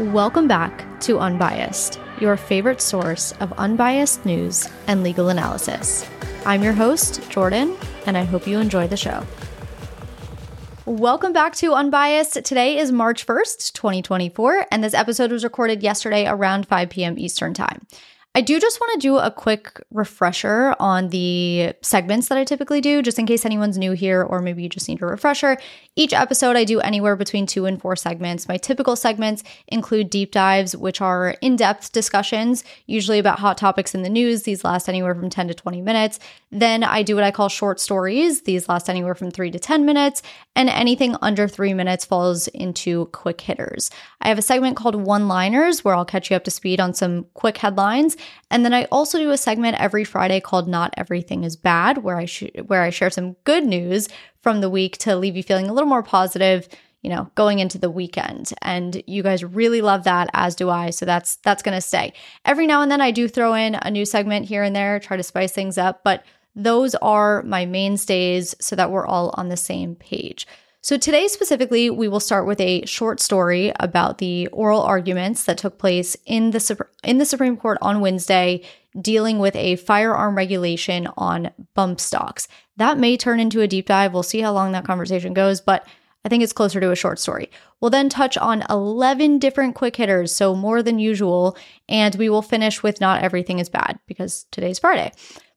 Welcome back to Unbiased, your favorite source of unbiased news and legal analysis. I'm your host, Jordan, and I hope you enjoy the show. Welcome back to Unbiased. Today is March 1st, 2024, and this episode was recorded yesterday around 5 p.m. Eastern Time. I do just want to do a quick refresher on the segments that I typically do, just in case anyone's new here or maybe you just need a refresher. Each episode, I do anywhere between two and four segments. My typical segments include deep dives, which are in depth discussions, usually about hot topics in the news. These last anywhere from 10 to 20 minutes. Then I do what I call short stories. These last anywhere from three to 10 minutes. And anything under three minutes falls into quick hitters. I have a segment called One Liners where I'll catch you up to speed on some quick headlines. And then I also do a segment every Friday called Not Everything is Bad, where I sh- where I share some good news from the week to leave you feeling a little more positive, you know, going into the weekend. And you guys really love that as do I, so that's that's going to stay. Every now and then I do throw in a new segment here and there, try to spice things up, but those are my mainstays so that we're all on the same page. So, today specifically, we will start with a short story about the oral arguments that took place in the, in the Supreme Court on Wednesday, dealing with a firearm regulation on bump stocks. That may turn into a deep dive. We'll see how long that conversation goes, but I think it's closer to a short story. We'll then touch on 11 different quick hitters, so more than usual, and we will finish with Not Everything is Bad because today's Friday.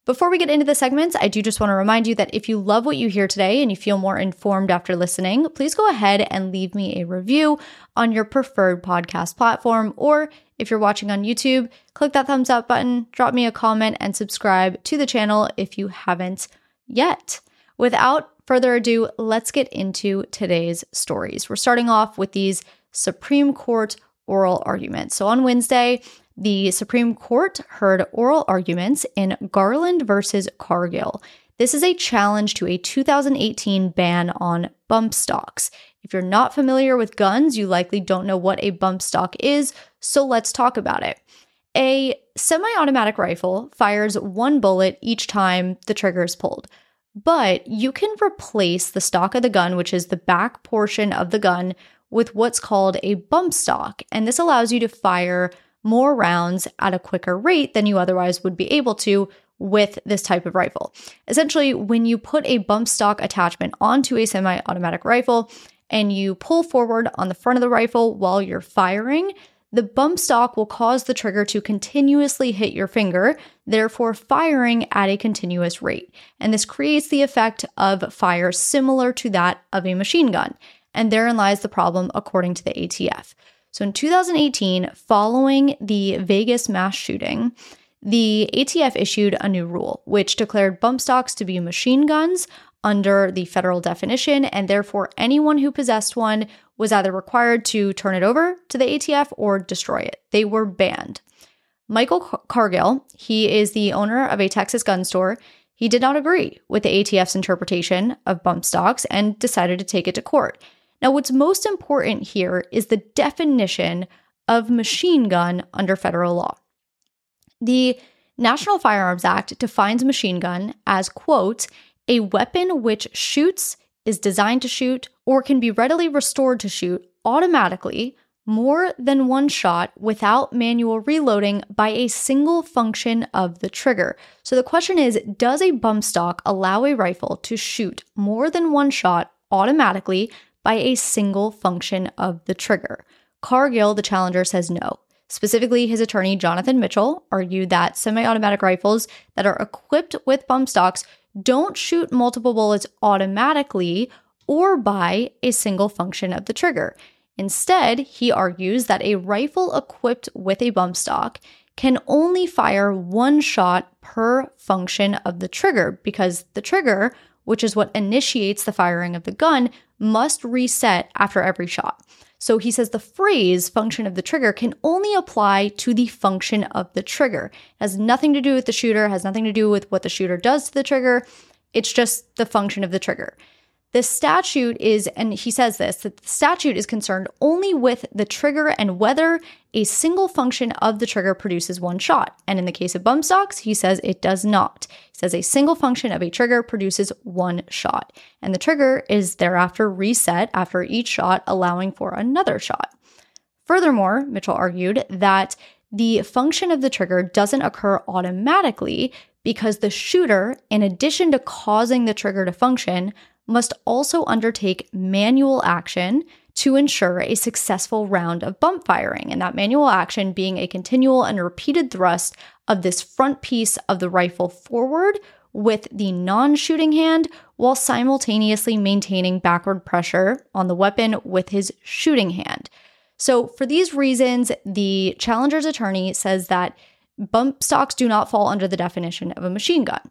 Before we get into the segments, I do just want to remind you that if you love what you hear today and you feel more informed after listening, please go ahead and leave me a review on your preferred podcast platform. Or if you're watching on YouTube, click that thumbs up button, drop me a comment, and subscribe to the channel if you haven't yet. Without further ado, let's get into today's stories. We're starting off with these Supreme Court oral arguments. So on Wednesday, the Supreme Court heard oral arguments in Garland versus Cargill. This is a challenge to a 2018 ban on bump stocks. If you're not familiar with guns, you likely don't know what a bump stock is, so let's talk about it. A semi automatic rifle fires one bullet each time the trigger is pulled, but you can replace the stock of the gun, which is the back portion of the gun, with what's called a bump stock, and this allows you to fire more rounds at a quicker rate than you otherwise would be able to with this type of rifle. Essentially, when you put a bump stock attachment onto a semi automatic rifle and you pull forward on the front of the rifle while you're firing, the bump stock will cause the trigger to continuously hit your finger, therefore firing at a continuous rate. And this creates the effect of fire similar to that of a machine gun. And therein lies the problem, according to the ATF. So in 2018, following the Vegas mass shooting, the ATF issued a new rule, which declared bump stocks to be machine guns under the federal definition, and therefore anyone who possessed one was either required to turn it over to the ATF or destroy it. They were banned. Michael Cargill, he is the owner of a Texas gun store. He did not agree with the ATF's interpretation of bump stocks and decided to take it to court. Now, what's most important here is the definition of machine gun under federal law. The National Firearms Act defines machine gun as, quote, a weapon which shoots, is designed to shoot, or can be readily restored to shoot automatically more than one shot without manual reloading by a single function of the trigger. So the question is Does a bump stock allow a rifle to shoot more than one shot automatically by a single function of the trigger. Cargill, the challenger, says no. Specifically, his attorney, Jonathan Mitchell, argued that semi automatic rifles that are equipped with bump stocks don't shoot multiple bullets automatically or by a single function of the trigger. Instead, he argues that a rifle equipped with a bump stock can only fire one shot per function of the trigger because the trigger, which is what initiates the firing of the gun, must reset after every shot. So he says the phrase function of the trigger can only apply to the function of the trigger. It has nothing to do with the shooter, has nothing to do with what the shooter does to the trigger. It's just the function of the trigger. The statute is, and he says this, that the statute is concerned only with the trigger and whether a single function of the trigger produces one shot. And in the case of bump stocks, he says it does not. He says a single function of a trigger produces one shot. And the trigger is thereafter reset after each shot, allowing for another shot. Furthermore, Mitchell argued that the function of the trigger doesn't occur automatically because the shooter, in addition to causing the trigger to function, must also undertake manual action to ensure a successful round of bump firing, and that manual action being a continual and repeated thrust of this front piece of the rifle forward with the non shooting hand while simultaneously maintaining backward pressure on the weapon with his shooting hand. So, for these reasons, the challenger's attorney says that bump stocks do not fall under the definition of a machine gun.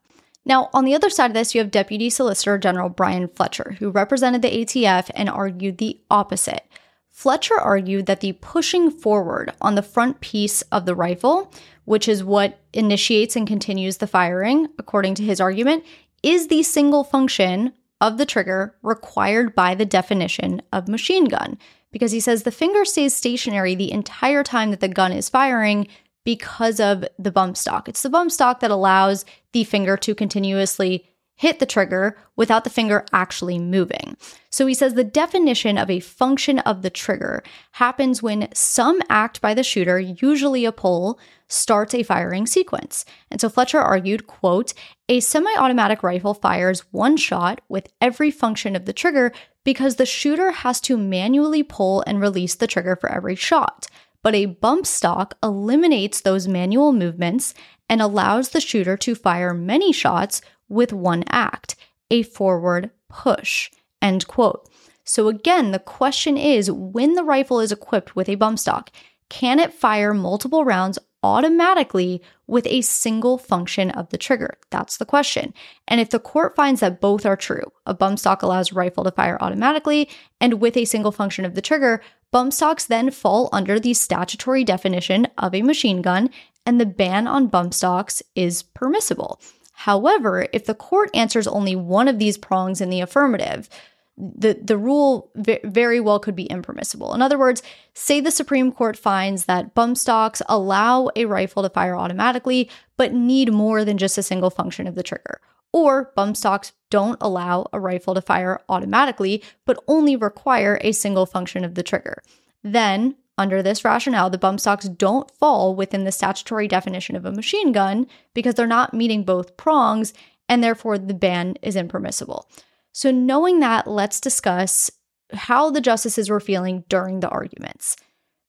Now, on the other side of this, you have Deputy Solicitor General Brian Fletcher, who represented the ATF and argued the opposite. Fletcher argued that the pushing forward on the front piece of the rifle, which is what initiates and continues the firing, according to his argument, is the single function of the trigger required by the definition of machine gun. Because he says the finger stays stationary the entire time that the gun is firing because of the bump stock. It's the bump stock that allows the finger to continuously hit the trigger without the finger actually moving. So he says the definition of a function of the trigger happens when some act by the shooter, usually a pull, starts a firing sequence. And so Fletcher argued, quote, a semi-automatic rifle fires one shot with every function of the trigger because the shooter has to manually pull and release the trigger for every shot but a bump stock eliminates those manual movements and allows the shooter to fire many shots with one act, a forward push. End quote. So again, the question is when the rifle is equipped with a bump stock, can it fire multiple rounds automatically with a single function of the trigger? That's the question. And if the court finds that both are true, a bump stock allows rifle to fire automatically and with a single function of the trigger, bump stocks then fall under the statutory definition of a machine gun and the ban on bump stocks is permissible. However, if the court answers only one of these prongs in the affirmative, the, the rule very well could be impermissible. In other words, say the Supreme Court finds that bump stocks allow a rifle to fire automatically, but need more than just a single function of the trigger. Or bump stocks don't allow a rifle to fire automatically, but only require a single function of the trigger. Then, under this rationale, the bump stocks don't fall within the statutory definition of a machine gun because they're not meeting both prongs, and therefore the ban is impermissible. So, knowing that, let's discuss how the justices were feeling during the arguments.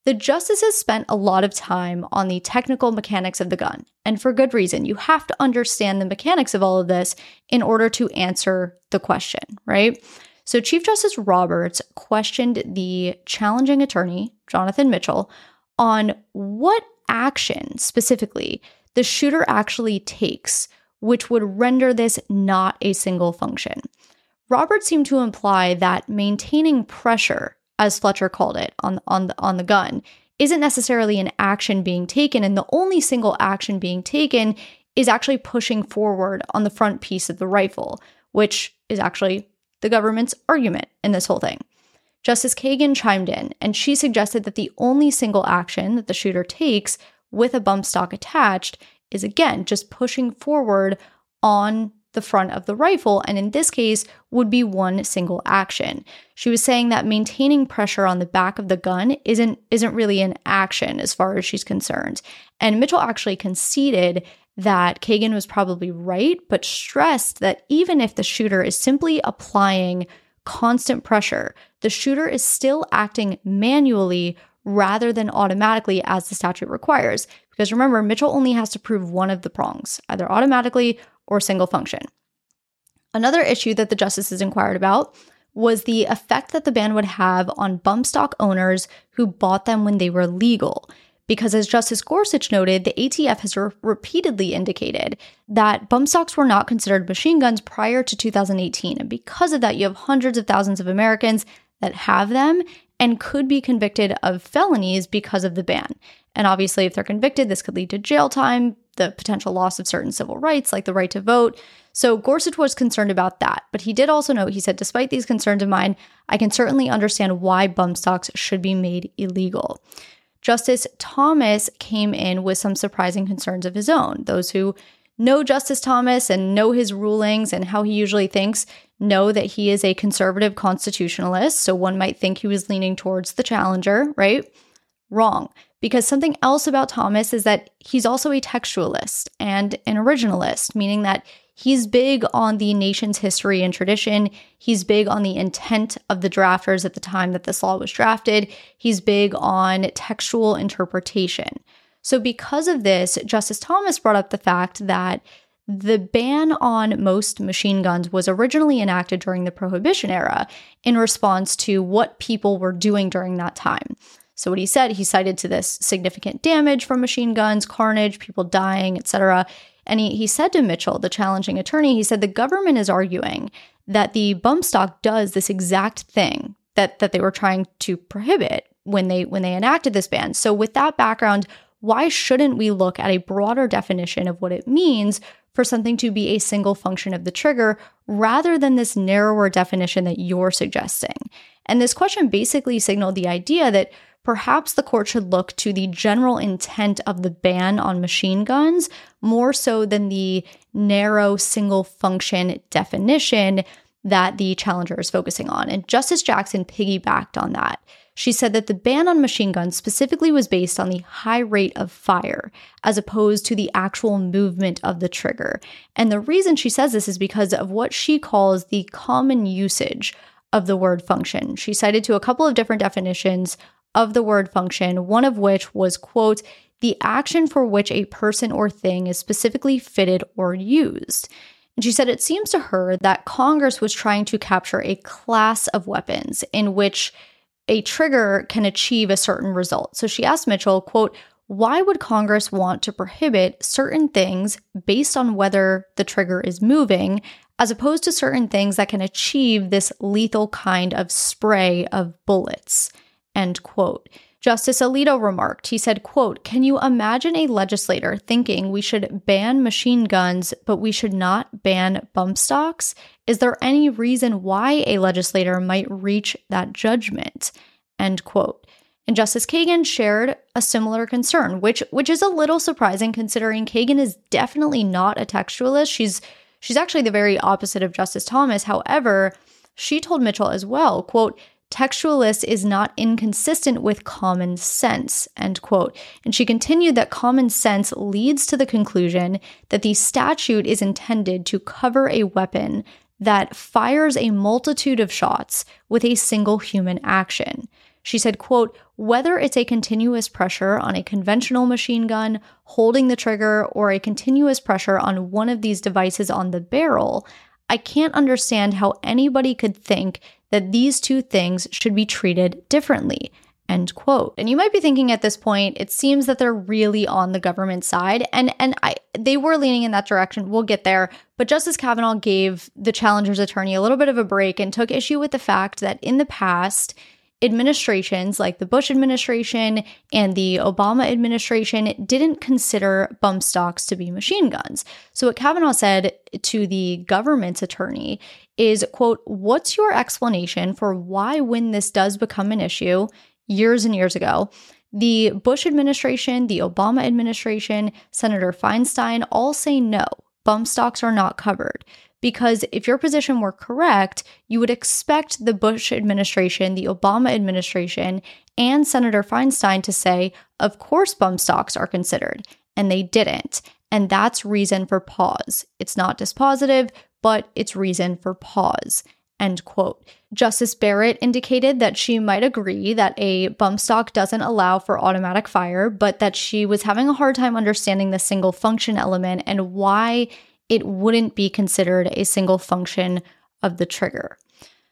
The justices spent a lot of time on the technical mechanics of the gun, and for good reason. You have to understand the mechanics of all of this in order to answer the question, right? So, Chief Justice Roberts questioned the challenging attorney, Jonathan Mitchell, on what action specifically the shooter actually takes, which would render this not a single function. Roberts seemed to imply that maintaining pressure, as Fletcher called it, on, on, the, on the gun, isn't necessarily an action being taken, and the only single action being taken is actually pushing forward on the front piece of the rifle, which is actually the government's argument in this whole thing. Justice Kagan chimed in, and she suggested that the only single action that the shooter takes with a bump stock attached is again just pushing forward on the front of the rifle, and in this case, would be one single action. She was saying that maintaining pressure on the back of the gun isn't isn't really an action as far as she's concerned. And Mitchell actually conceded that Kagan was probably right, but stressed that even if the shooter is simply applying constant pressure, the shooter is still acting manually rather than automatically as the statute requires. Because remember, Mitchell only has to prove one of the prongs, either automatically or single function. Another issue that the justices inquired about was the effect that the ban would have on bump stock owners who bought them when they were legal. Because as Justice Gorsuch noted, the ATF has re- repeatedly indicated that bump stocks were not considered machine guns prior to 2018. And because of that, you have hundreds of thousands of Americans that have them and could be convicted of felonies because of the ban. And obviously, if they're convicted, this could lead to jail time, the potential loss of certain civil rights, like the right to vote. So Gorsuch was concerned about that. But he did also note, he said, despite these concerns of mine, I can certainly understand why bump stocks should be made illegal. Justice Thomas came in with some surprising concerns of his own. Those who know Justice Thomas and know his rulings and how he usually thinks know that he is a conservative constitutionalist. So one might think he was leaning towards the challenger, right? Wrong. Because something else about Thomas is that he's also a textualist and an originalist, meaning that he's big on the nation's history and tradition. He's big on the intent of the drafters at the time that this law was drafted. He's big on textual interpretation. So, because of this, Justice Thomas brought up the fact that the ban on most machine guns was originally enacted during the Prohibition era in response to what people were doing during that time. So what he said, he cited to this significant damage from machine guns, carnage, people dying, etc. And he, he said to Mitchell, the challenging attorney, he said the government is arguing that the bump stock does this exact thing that that they were trying to prohibit when they when they enacted this ban. So with that background, why shouldn't we look at a broader definition of what it means for something to be a single function of the trigger rather than this narrower definition that you're suggesting? And this question basically signaled the idea that perhaps the court should look to the general intent of the ban on machine guns more so than the narrow single function definition that the challenger is focusing on. And Justice Jackson piggybacked on that. She said that the ban on machine guns specifically was based on the high rate of fire, as opposed to the actual movement of the trigger. And the reason she says this is because of what she calls the common usage of the word function. She cited to a couple of different definitions of the word function, one of which was, quote, the action for which a person or thing is specifically fitted or used. And she said it seems to her that Congress was trying to capture a class of weapons in which a trigger can achieve a certain result. So she asked Mitchell, quote, why would Congress want to prohibit certain things based on whether the trigger is moving, as opposed to certain things that can achieve this lethal kind of spray of bullets? End quote. Justice Alito remarked, he said, quote, Can you imagine a legislator thinking we should ban machine guns, but we should not ban bump stocks? Is there any reason why a legislator might reach that judgment? End quote. And Justice Kagan shared a similar concern, which which is a little surprising considering Kagan is definitely not a textualist. She's she's actually the very opposite of Justice Thomas. However, she told Mitchell as well, quote, textualist is not inconsistent with common sense, end quote. And she continued that common sense leads to the conclusion that the statute is intended to cover a weapon that fires a multitude of shots with a single human action. She said, quote, whether it's a continuous pressure on a conventional machine gun holding the trigger or a continuous pressure on one of these devices on the barrel, I can't understand how anybody could think that these two things should be treated differently. End quote. And you might be thinking at this point, it seems that they're really on the government side. And and I they were leaning in that direction. We'll get there. But Justice Kavanaugh gave the challenger's attorney a little bit of a break and took issue with the fact that in the past, administrations like the Bush administration and the Obama administration didn't consider bump stocks to be machine guns. So what Kavanaugh said to the government's attorney is, quote, what's your explanation for why when this does become an issue years and years ago, the Bush administration, the Obama administration, Senator Feinstein all say no, bump stocks are not covered. Because if your position were correct, you would expect the Bush administration, the Obama administration, and Senator Feinstein to say, of course, bump stocks are considered. And they didn't. And that's reason for pause. It's not dispositive, but it's reason for pause. End quote. Justice Barrett indicated that she might agree that a bump stock doesn't allow for automatic fire, but that she was having a hard time understanding the single function element and why it wouldn't be considered a single function of the trigger.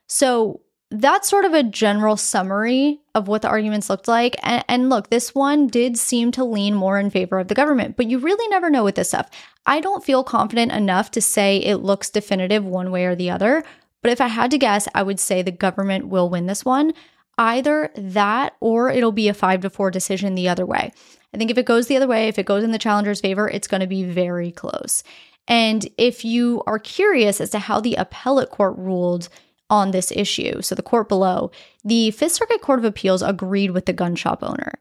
So that's sort of a general summary of what the arguments looked like. And, and, look, this one did seem to lean more in favor of the government, but you really never know with this stuff. I don't feel confident enough to say it looks definitive one way or the other. But if I had to guess, I would say the government will win this one. Either that or it'll be a five to four decision the other way. I think if it goes the other way, if it goes in the challenger's favor, it's going to be very close. And if you are curious as to how the appellate court ruled on this issue, so the court below, the Fifth Circuit Court of Appeals agreed with the gun shop owner.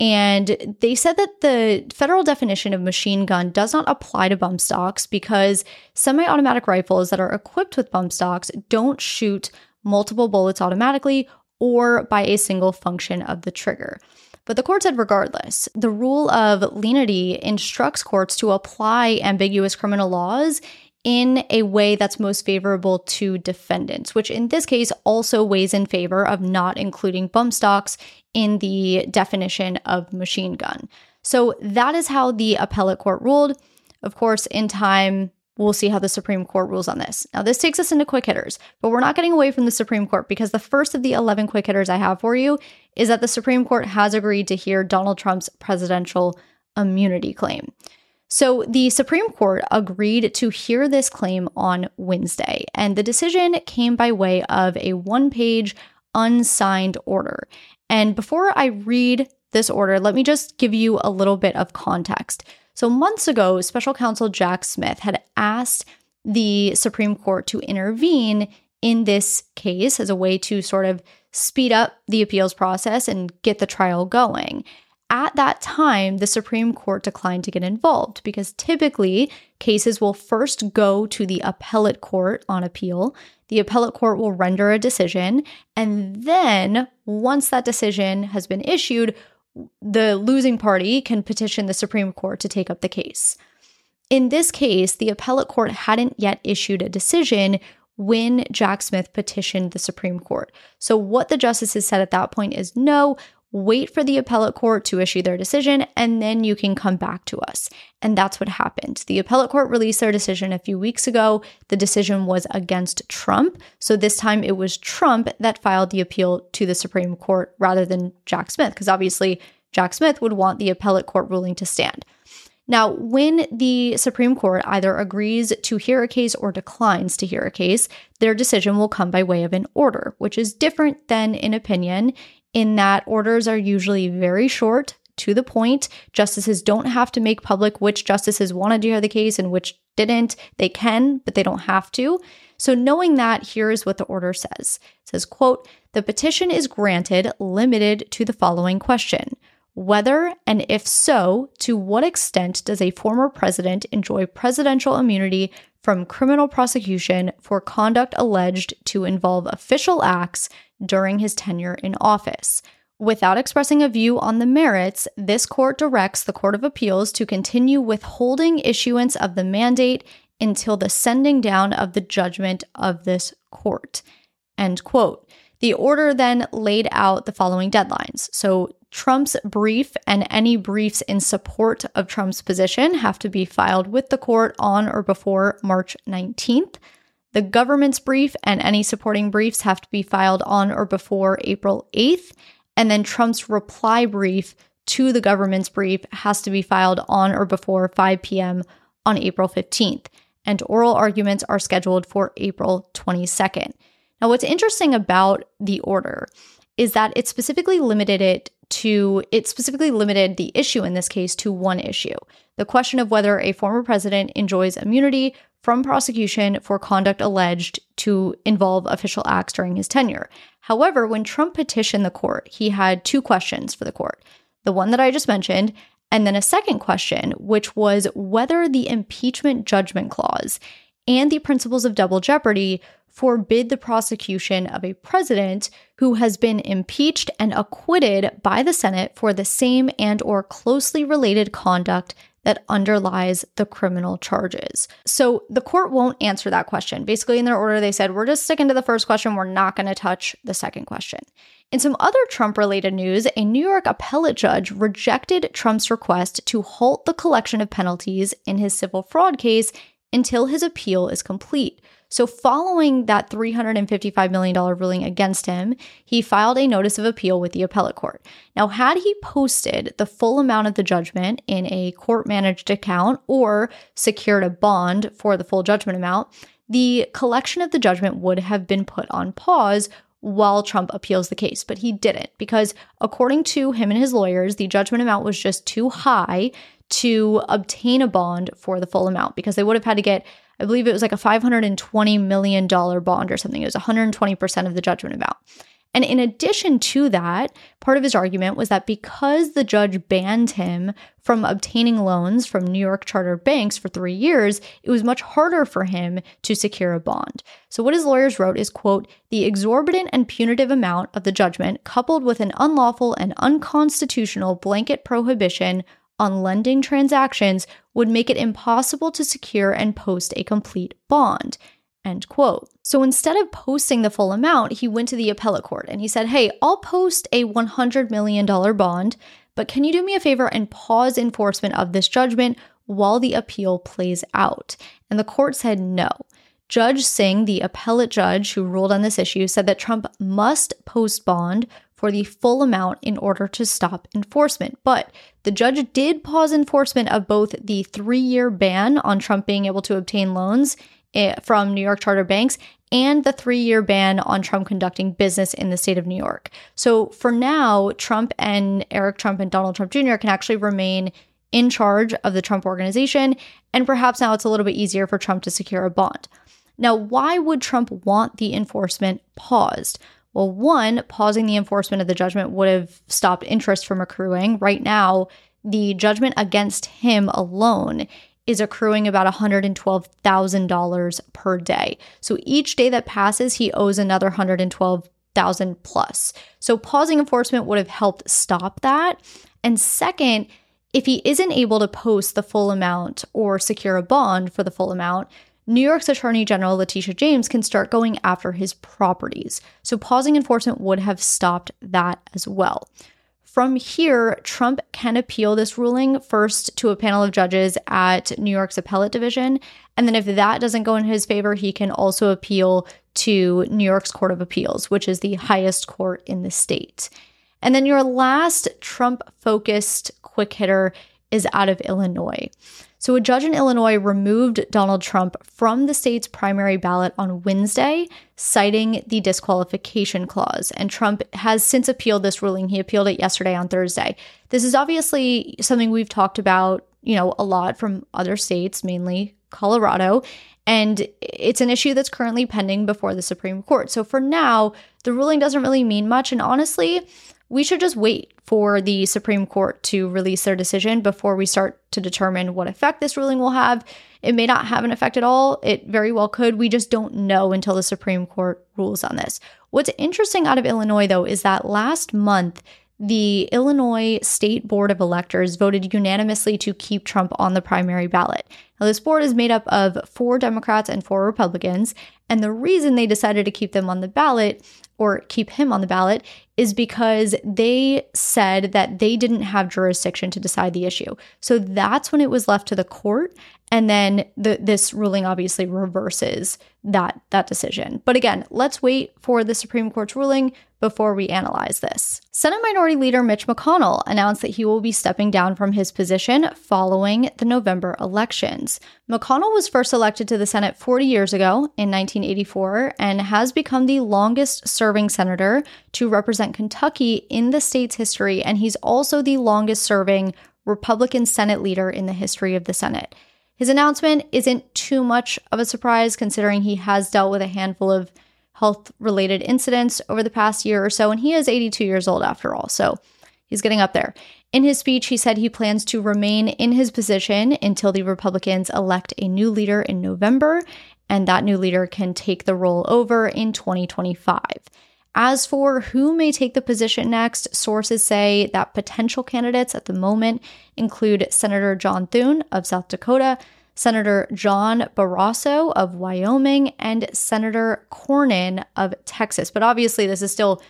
And they said that the federal definition of machine gun does not apply to bump stocks because semi automatic rifles that are equipped with bump stocks don't shoot multiple bullets automatically or by a single function of the trigger. But the court said regardless, the rule of lenity instructs courts to apply ambiguous criminal laws in a way that's most favorable to defendants, which in this case also weighs in favor of not including bump stocks in the definition of machine gun. So that is how the appellate court ruled. Of course, in time, we'll see how the Supreme Court rules on this. Now, this takes us into quick hitters, but we're not getting away from the Supreme Court because the first of the 11 quick hitters I have for you is that the Supreme Court has agreed to hear Donald Trump's presidential immunity claim. So, the Supreme Court agreed to hear this claim on Wednesday, and the decision came by way of a one page unsigned order. And before I read this order, let me just give you a little bit of context. So, months ago, special counsel Jack Smith had asked the Supreme Court to intervene in this case as a way to sort of speed up the appeals process and get the trial going. At that time, the Supreme Court declined to get involved because typically cases will first go to the appellate court on appeal. The appellate court will render a decision. And then, once that decision has been issued, the losing party can petition the Supreme Court to take up the case. In this case, the appellate court hadn't yet issued a decision when Jack Smith petitioned the Supreme Court. So, what the justices said at that point is no, wait for the appellate court to issue their decision, and then you can come back to us. And that's what happened. The appellate court released their decision a few weeks ago. The decision was against Trump. So this time it was Trump that filed the appeal to the Supreme Court rather than Jack Smith, because obviously Jack Smith would want the appellate court ruling to stand. Now, when the Supreme Court either agrees to hear a case or declines to hear a case, their decision will come by way of an order, which is different than an opinion in that orders are usually very short, to the point. Justices don't have to make public which justices wanted to hear the case and which didn't. They can, but they don't have to. So knowing that, here is what the order says. It says, quote, the petition is granted limited to the following question. Whether and if so, to what extent does a former president enjoy presidential immunity from criminal prosecution for conduct alleged to involve official acts during his tenure in office. Without expressing a view on the merits, this court directs the Court of Appeals to continue withholding issuance of the mandate until the sending down of the judgment of this court. End quote. The order then laid out the following deadlines. So, Trump's brief and any briefs in support of Trump's position have to be filed with the court on or before March 19th. The government's brief and any supporting briefs have to be filed on or before April 8th. And then Trump's reply brief to the government's brief has to be filed on or before 5 p.m. on April 15th. And oral arguments are scheduled for April 22nd. Now, what's interesting about the order is that it specifically limited it to, it specifically limited the issue in this case to one issue the question of whether a former president enjoys immunity from prosecution for conduct alleged to involve official acts during his tenure. However, when Trump petitioned the court, he had two questions for the court the one that I just mentioned, and then a second question, which was whether the impeachment judgment clause and the principles of double jeopardy forbid the prosecution of a president who has been impeached and acquitted by the Senate for the same and or closely related conduct that underlies the criminal charges. So the court won't answer that question. Basically, in their order, they said, we're just sticking to the first question. We're not going to touch the second question. In some other Trump related news, a New York appellate judge rejected Trump's request to halt the collection of penalties in his civil fraud case until his appeal is complete. So, following that $355 million ruling against him, he filed a notice of appeal with the appellate court. Now, had he posted the full amount of the judgment in a court managed account or secured a bond for the full judgment amount, the collection of the judgment would have been put on pause while Trump appeals the case, but he didn't because, according to him and his lawyers, the judgment amount was just too high to obtain a bond for the full amount because they would have had to get I believe it was like a $520 million bond or something. It was 120% of the judgment amount. And in addition to that, part of his argument was that because the judge banned him from obtaining loans from New York chartered banks for three years, it was much harder for him to secure a bond. So what his lawyers wrote is, quote, the exorbitant and punitive amount of the judgment, coupled with an unlawful and unconstitutional blanket prohibition on lending transactions, would make it impossible to secure and post a complete bond. End quote. So instead of posting the full amount, he went to the appellate court and he said, Hey, I'll post a $100 million bond, but can you do me a favor and pause enforcement of this judgment while the appeal plays out? And the court said no. Judge Singh, the appellate judge who ruled on this issue, said that Trump must post bond for the full amount in order to stop enforcement. But the judge did pause enforcement of both the three year ban on Trump being able to obtain loans Eh, from New York charter banks and the three year ban on Trump conducting business in the state of New York. So for now, Trump and Eric Trump and Donald Trump Jr. can actually remain in charge of the Trump organization. And perhaps now it's a little bit easier for Trump to secure a bond. Now, why would Trump want the enforcement paused? Well, one, pausing the enforcement of the judgment would have stopped interest from accruing. Right now, the judgment against him alone is accruing about $112,000 per day. So each day that passes, he owes another 112,000 plus. So pausing enforcement would have helped stop that. And second, if he isn't able to post the full amount or secure a bond for the full amount, New York's Attorney General Letitia James can start going after his properties. So pausing enforcement would have stopped that as well. From here, Trump can appeal this ruling first to a panel of judges at New York's appellate division. And then if that doesn't go in his favor, he can also appeal to New York's Court of Appeals, which is the highest court in the state. And then your last Trump focused quick hitter is out of Illinois. So, a judge in Illinois removed Donald Trump from the state's primary ballot on Wednesday, citing the disqualification clause. And Trump has since appealed this ruling. He appealed it yesterday on Thursday. This is obviously something we've talked about, you know, a lot from other states, mainly Colorado. And it's an issue that's currently pending before the Supreme Court. So for now, the ruling doesn't really mean much. And honestly, we should just wait for the Supreme Court to release their decision before we start to determine what effect this ruling will have. It may not have an effect at all. It very well could. We just don't know until the Supreme Court rules on this. What's interesting out of Illinois, though, is that last month, the Illinois State Board of Electors voted unanimously to keep Trump on the primary ballot. Now, this board is made up of four Democrats and four Republicans, and the reason they decided to keep them on the ballot or keep him on the ballot is because they said that they didn't have jurisdiction to decide the issue. So that's when it was left to the court and then the, this ruling obviously reverses that that decision. But again, let's wait for the Supreme Court's ruling before we analyze this. Senate Minority Leader Mitch McConnell announced that he will be stepping down from his position following the November elections. McConnell was first elected to the Senate 40 years ago in 1984 and has become the longest serving senator to represent Kentucky in the state's history, and he's also the longest serving Republican Senate leader in the history of the Senate. His announcement isn't too much of a surprise considering he has dealt with a handful of health related incidents over the past year or so, and he is 82 years old after all, so he's getting up there. In his speech, he said he plans to remain in his position until the Republicans elect a new leader in November, and that new leader can take the role over in 2025. As for who may take the position next, sources say that potential candidates at the moment include Senator John Thune of South Dakota, Senator John Barrasso of Wyoming, and Senator Cornyn of Texas. But obviously, this is still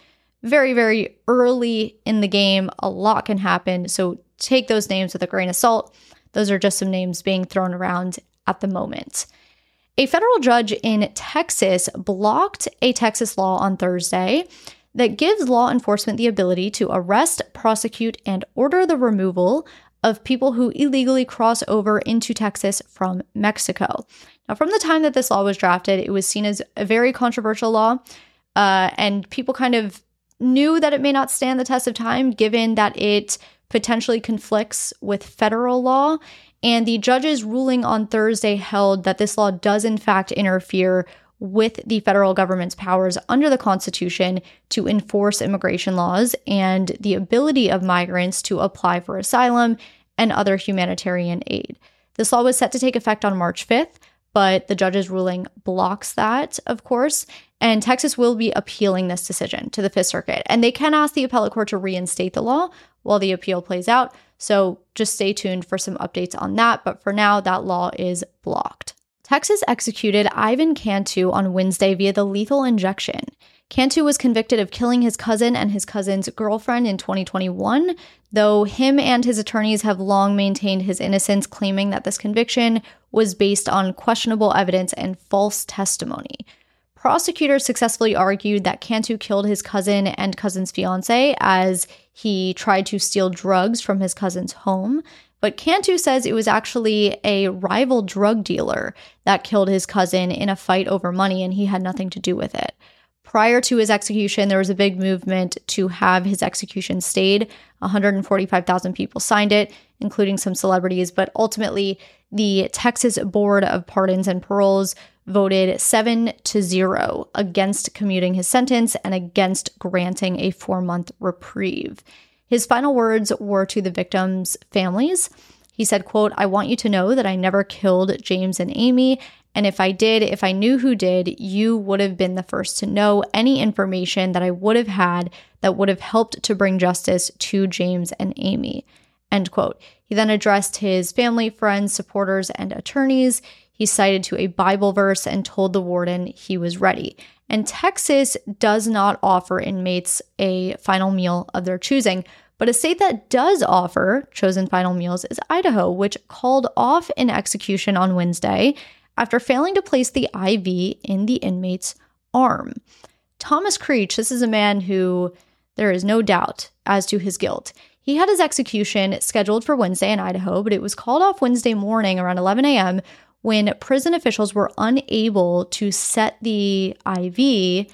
very, very early in the game. A lot can happen. So take those names with a grain of salt. Those are just some names being thrown around at the moment. A federal judge in Texas blocked a Texas law on Thursday that gives law enforcement the ability to arrest, prosecute, and order the removal of people who illegally cross over into Texas from Mexico. Now, from the time that this law was drafted, it was seen as a very controversial law, uh, and people kind of knew that it may not stand the test of time given that it potentially conflicts with federal law. And the judge's ruling on Thursday held that this law does, in fact, interfere with the federal government's powers under the Constitution to enforce immigration laws and the ability of migrants to apply for asylum and other humanitarian aid. This law was set to take effect on March 5th, but the judge's ruling blocks that, of course. And Texas will be appealing this decision to the Fifth Circuit. And they can ask the appellate court to reinstate the law while the appeal plays out. So just stay tuned for some updates on that. But for now, that law is blocked. Texas executed Ivan Cantu on Wednesday via the lethal injection. Cantu was convicted of killing his cousin and his cousin's girlfriend in 2021, though him and his attorneys have long maintained his innocence, claiming that this conviction was based on questionable evidence and false testimony. Prosecutors successfully argued that Cantu killed his cousin and cousin's fiance as he tried to steal drugs from his cousin's home. But Cantu says it was actually a rival drug dealer that killed his cousin in a fight over money and he had nothing to do with it. Prior to his execution, there was a big movement to have his execution stayed. 145,000 people signed it, including some celebrities, but ultimately, the Texas Board of Pardons and Paroles voted 7 to 0 against commuting his sentence and against granting a 4-month reprieve. His final words were to the victims' families. He said, quote, I want you to know that I never killed James and Amy. And if I did, if I knew who did, you would have been the first to know any information that I would have had that would have helped to bring justice to James and Amy. End quote. He then addressed his family, friends, supporters, and attorneys. He cited to a Bible verse and told the warden he was ready. And Texas does not offer inmates a final meal of their choosing. But a state that does offer chosen final meals is Idaho, which called off an execution on Wednesday after failing to place the IV in the inmate's arm. Thomas Creech, this is a man who there is no doubt as to his guilt. He had his execution scheduled for Wednesday in Idaho, but it was called off Wednesday morning around 11 a.m. when prison officials were unable to set the IV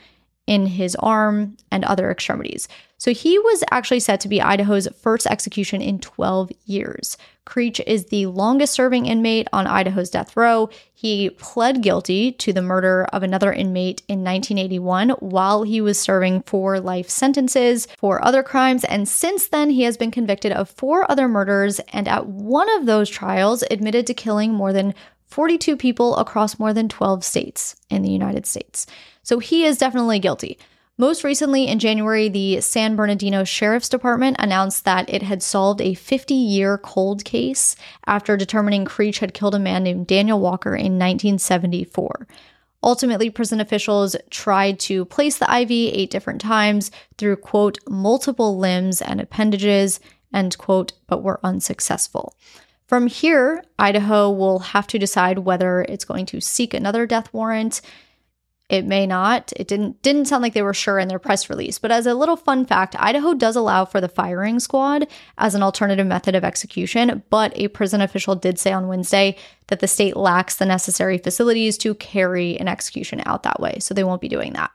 in his arm and other extremities. So he was actually set to be Idaho's first execution in 12 years. Creech is the longest serving inmate on Idaho's death row. He pled guilty to the murder of another inmate in 1981 while he was serving four life sentences for other crimes. And since then, he has been convicted of four other murders and at one of those trials admitted to killing more than 42 people across more than 12 states in the United States. So he is definitely guilty. Most recently, in January, the San Bernardino Sheriff's Department announced that it had solved a 50 year cold case after determining Creech had killed a man named Daniel Walker in 1974. Ultimately, prison officials tried to place the IV eight different times through, quote, multiple limbs and appendages, end quote, but were unsuccessful. From here, Idaho will have to decide whether it's going to seek another death warrant it may not. It didn't didn't sound like they were sure in their press release. But as a little fun fact, Idaho does allow for the firing squad as an alternative method of execution, but a prison official did say on Wednesday that the state lacks the necessary facilities to carry an execution out that way, so they won't be doing that.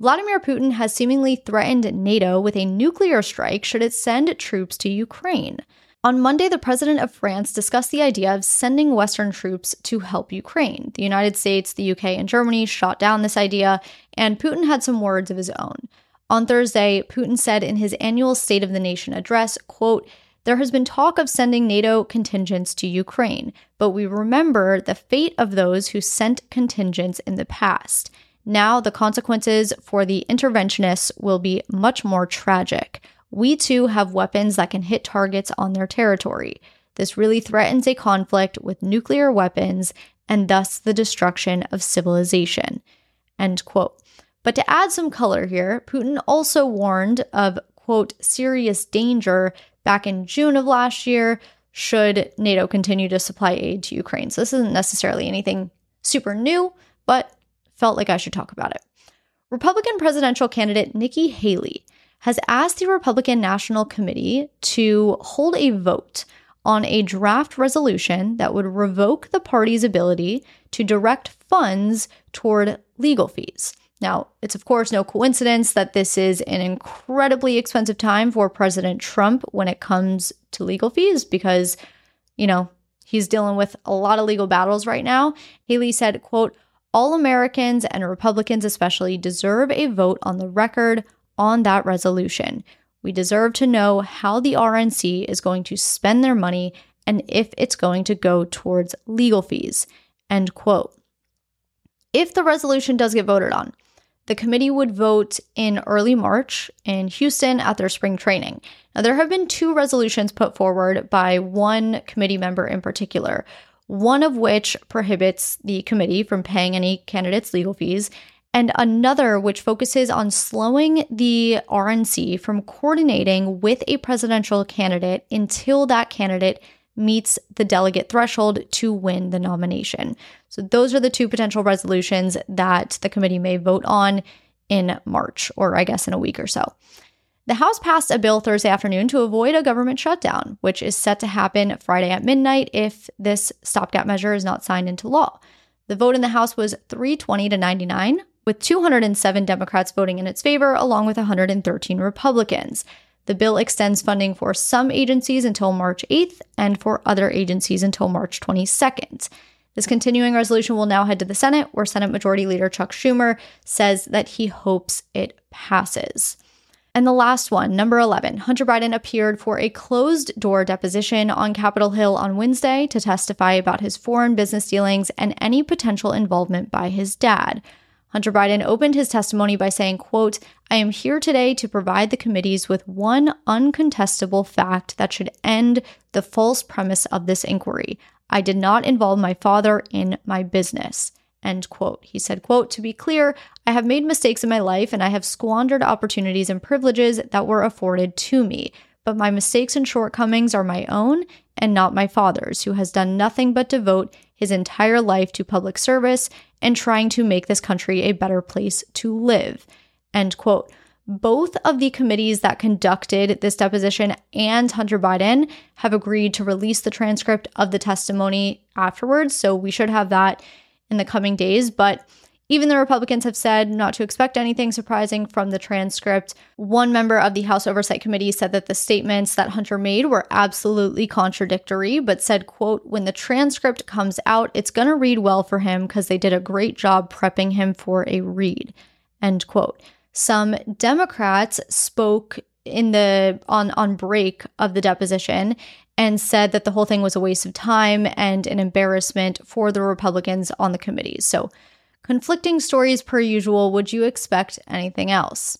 Vladimir Putin has seemingly threatened NATO with a nuclear strike should it send troops to Ukraine. On Monday, the president of France discussed the idea of sending Western troops to help Ukraine. The United States, the UK, and Germany shot down this idea, and Putin had some words of his own. On Thursday, Putin said in his annual State of the Nation address, quote, there has been talk of sending NATO contingents to Ukraine, but we remember the fate of those who sent contingents in the past. Now, the consequences for the interventionists will be much more tragic. We too have weapons that can hit targets on their territory. This really threatens a conflict with nuclear weapons and thus the destruction of civilization. End quote. But to add some color here, Putin also warned of, quote, serious danger back in June of last year should NATO continue to supply aid to Ukraine. So this isn't necessarily anything super new, but felt like I should talk about it. Republican presidential candidate Nikki Haley has asked the Republican National Committee to hold a vote on a draft resolution that would revoke the party's ability to direct funds toward legal fees. Now, it's of course no coincidence that this is an incredibly expensive time for President Trump when it comes to legal fees because, you know, he's dealing with a lot of legal battles right now. Haley said, quote, All Americans and Republicans especially deserve a vote on the record on that resolution. We deserve to know how the RNC is going to spend their money and if it's going to go towards legal fees. End quote. If the resolution does get voted on, the committee would vote in early March in Houston at their spring training. Now, there have been two resolutions put forward by one committee member in particular, one of which prohibits the committee from paying any candidates' legal fees, and another which focuses on slowing the RNC from coordinating with a presidential candidate until that candidate meets the delegate threshold to win the nomination. So, those are the two potential resolutions that the committee may vote on in March, or I guess in a week or so. The House passed a bill Thursday afternoon to avoid a government shutdown, which is set to happen Friday at midnight if this stopgap measure is not signed into law. The vote in the House was 320 to 99, with 207 Democrats voting in its favor, along with 113 Republicans. The bill extends funding for some agencies until March 8th and for other agencies until March 22nd. This continuing resolution will now head to the Senate, where Senate Majority Leader Chuck Schumer says that he hopes it passes. And the last one, number 11, Hunter Biden appeared for a closed door deposition on Capitol Hill on Wednesday to testify about his foreign business dealings and any potential involvement by his dad. Hunter Biden opened his testimony by saying, quote, I am here today to provide the committees with one uncontestable fact that should end the false premise of this inquiry. I did not involve my father in my business. End quote. He said, quote, to be clear, I have made mistakes in my life and I have squandered opportunities and privileges that were afforded to me. But my mistakes and shortcomings are my own and not my father's, who has done nothing but devote his entire life to public service and trying to make this country a better place to live. End quote. Both of the committees that conducted this deposition and Hunter Biden have agreed to release the transcript of the testimony afterwards. So we should have that in the coming days. But even the Republicans have said not to expect anything surprising from the transcript. One member of the House Oversight Committee said that the statements that Hunter made were absolutely contradictory, but said, quote, when the transcript comes out, it's going to read well for him because they did a great job prepping him for a read, end quote. Some Democrats spoke in the on on break of the deposition and said that the whole thing was a waste of time and an embarrassment for the Republicans on the committees. So Conflicting stories per usual. Would you expect anything else?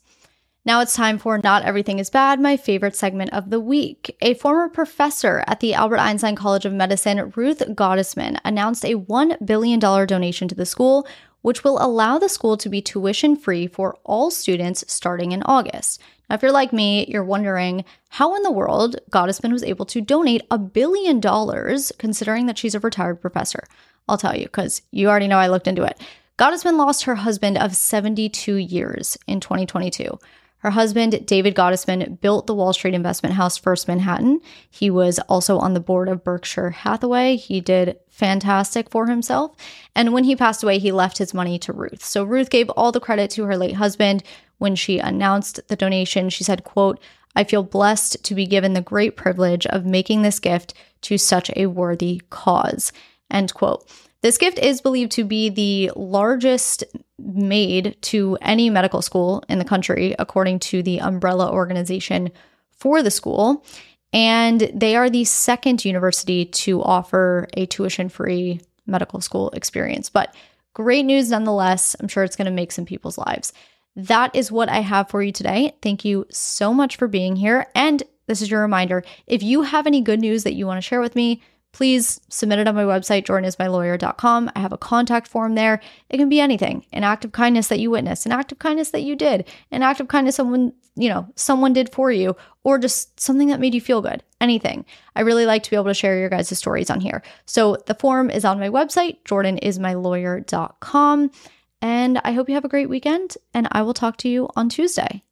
Now it's time for Not Everything is Bad, my favorite segment of the week. A former professor at the Albert Einstein College of Medicine, Ruth Gottesman, announced a $1 billion donation to the school, which will allow the school to be tuition free for all students starting in August. Now, if you're like me, you're wondering how in the world Gottesman was able to donate a billion dollars, considering that she's a retired professor. I'll tell you, because you already know I looked into it. Gottesman lost her husband of 72 years in 2022. Her husband, David Gottesman, built the Wall Street investment house First Manhattan. He was also on the board of Berkshire Hathaway. He did fantastic for himself. And when he passed away, he left his money to Ruth. So Ruth gave all the credit to her late husband. When she announced the donation, she said, quote, I feel blessed to be given the great privilege of making this gift to such a worthy cause. End quote. This gift is believed to be the largest made to any medical school in the country, according to the umbrella organization for the school. And they are the second university to offer a tuition free medical school experience. But great news nonetheless. I'm sure it's going to make some people's lives. That is what I have for you today. Thank you so much for being here. And this is your reminder if you have any good news that you want to share with me, please submit it on my website, jordanismylawyer.com. I have a contact form there. It can be anything an act of kindness that you witnessed, an act of kindness that you did, an act of kindness someone, you know, someone did for you, or just something that made you feel good. Anything. I really like to be able to share your guys' stories on here. So the form is on my website, jordanismylawyer.com. And I hope you have a great weekend, and I will talk to you on Tuesday.